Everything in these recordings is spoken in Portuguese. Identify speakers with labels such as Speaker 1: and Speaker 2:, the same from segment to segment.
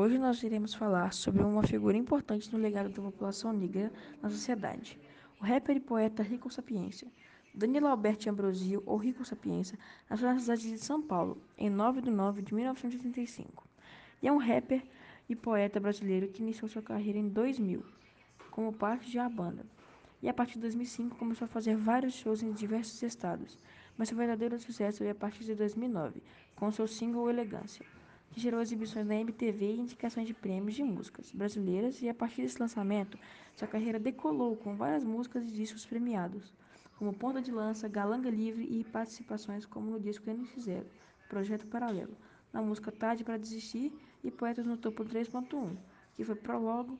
Speaker 1: Hoje nós iremos falar sobre uma figura importante no legado da população negra na sociedade, o rapper e poeta Rico Sapiência. Danilo Alberto Ambrosio, ou Rico Sapiência, nasceu na cidade de São Paulo, em 9 de nove de 1985. E é um rapper e poeta brasileiro que iniciou sua carreira em 2000, como parte de uma banda. E a partir de 2005 começou a fazer vários shows em diversos estados, mas seu verdadeiro sucesso veio a partir de 2009, com seu single Elegância que gerou exibições na MTV e indicações de prêmios de músicas brasileiras, e a partir desse lançamento, sua carreira decolou com várias músicas e discos premiados, como Ponta de Lança, Galanga Livre e participações como no disco NX0, Projeto Paralelo, na música Tarde para Desistir e Poetas no Topo 3.1, que foi prólogo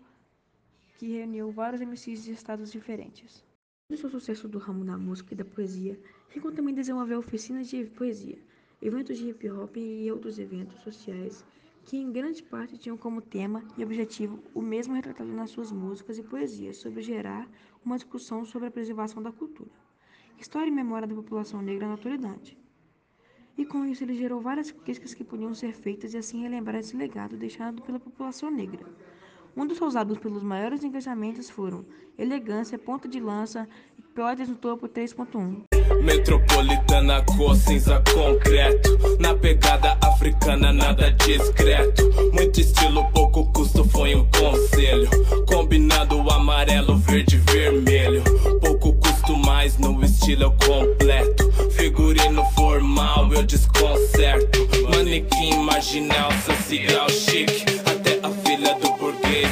Speaker 1: que reuniu vários MCs de estados diferentes. Do seu sucesso do ramo da música e da poesia, Rico também desenvolveu oficinas de poesia, eventos de hip hop e outros eventos sociais que em grande parte tinham como tema e objetivo o mesmo retratado nas suas músicas e poesias sobre gerar uma discussão sobre a preservação da cultura, história e memória da população negra na atualidade. E com isso ele gerou várias críticas que podiam ser feitas e assim relembrar esse legado deixado pela população negra. Um dos usados pelos maiores engajamentos foram Elegância, Ponta de Lança e Poetas no Topo 3.1.
Speaker 2: Metropolitana, cor cinza concreto. Na pegada africana, nada discreto. Muito estilo, pouco custo, foi um conselho. Combinado amarelo, verde e vermelho. Pouco custo mais, no estilo eu completo. Figurino formal, eu desconcerto. Manequim marginal, social cigarro chique. Até a filha do burguês,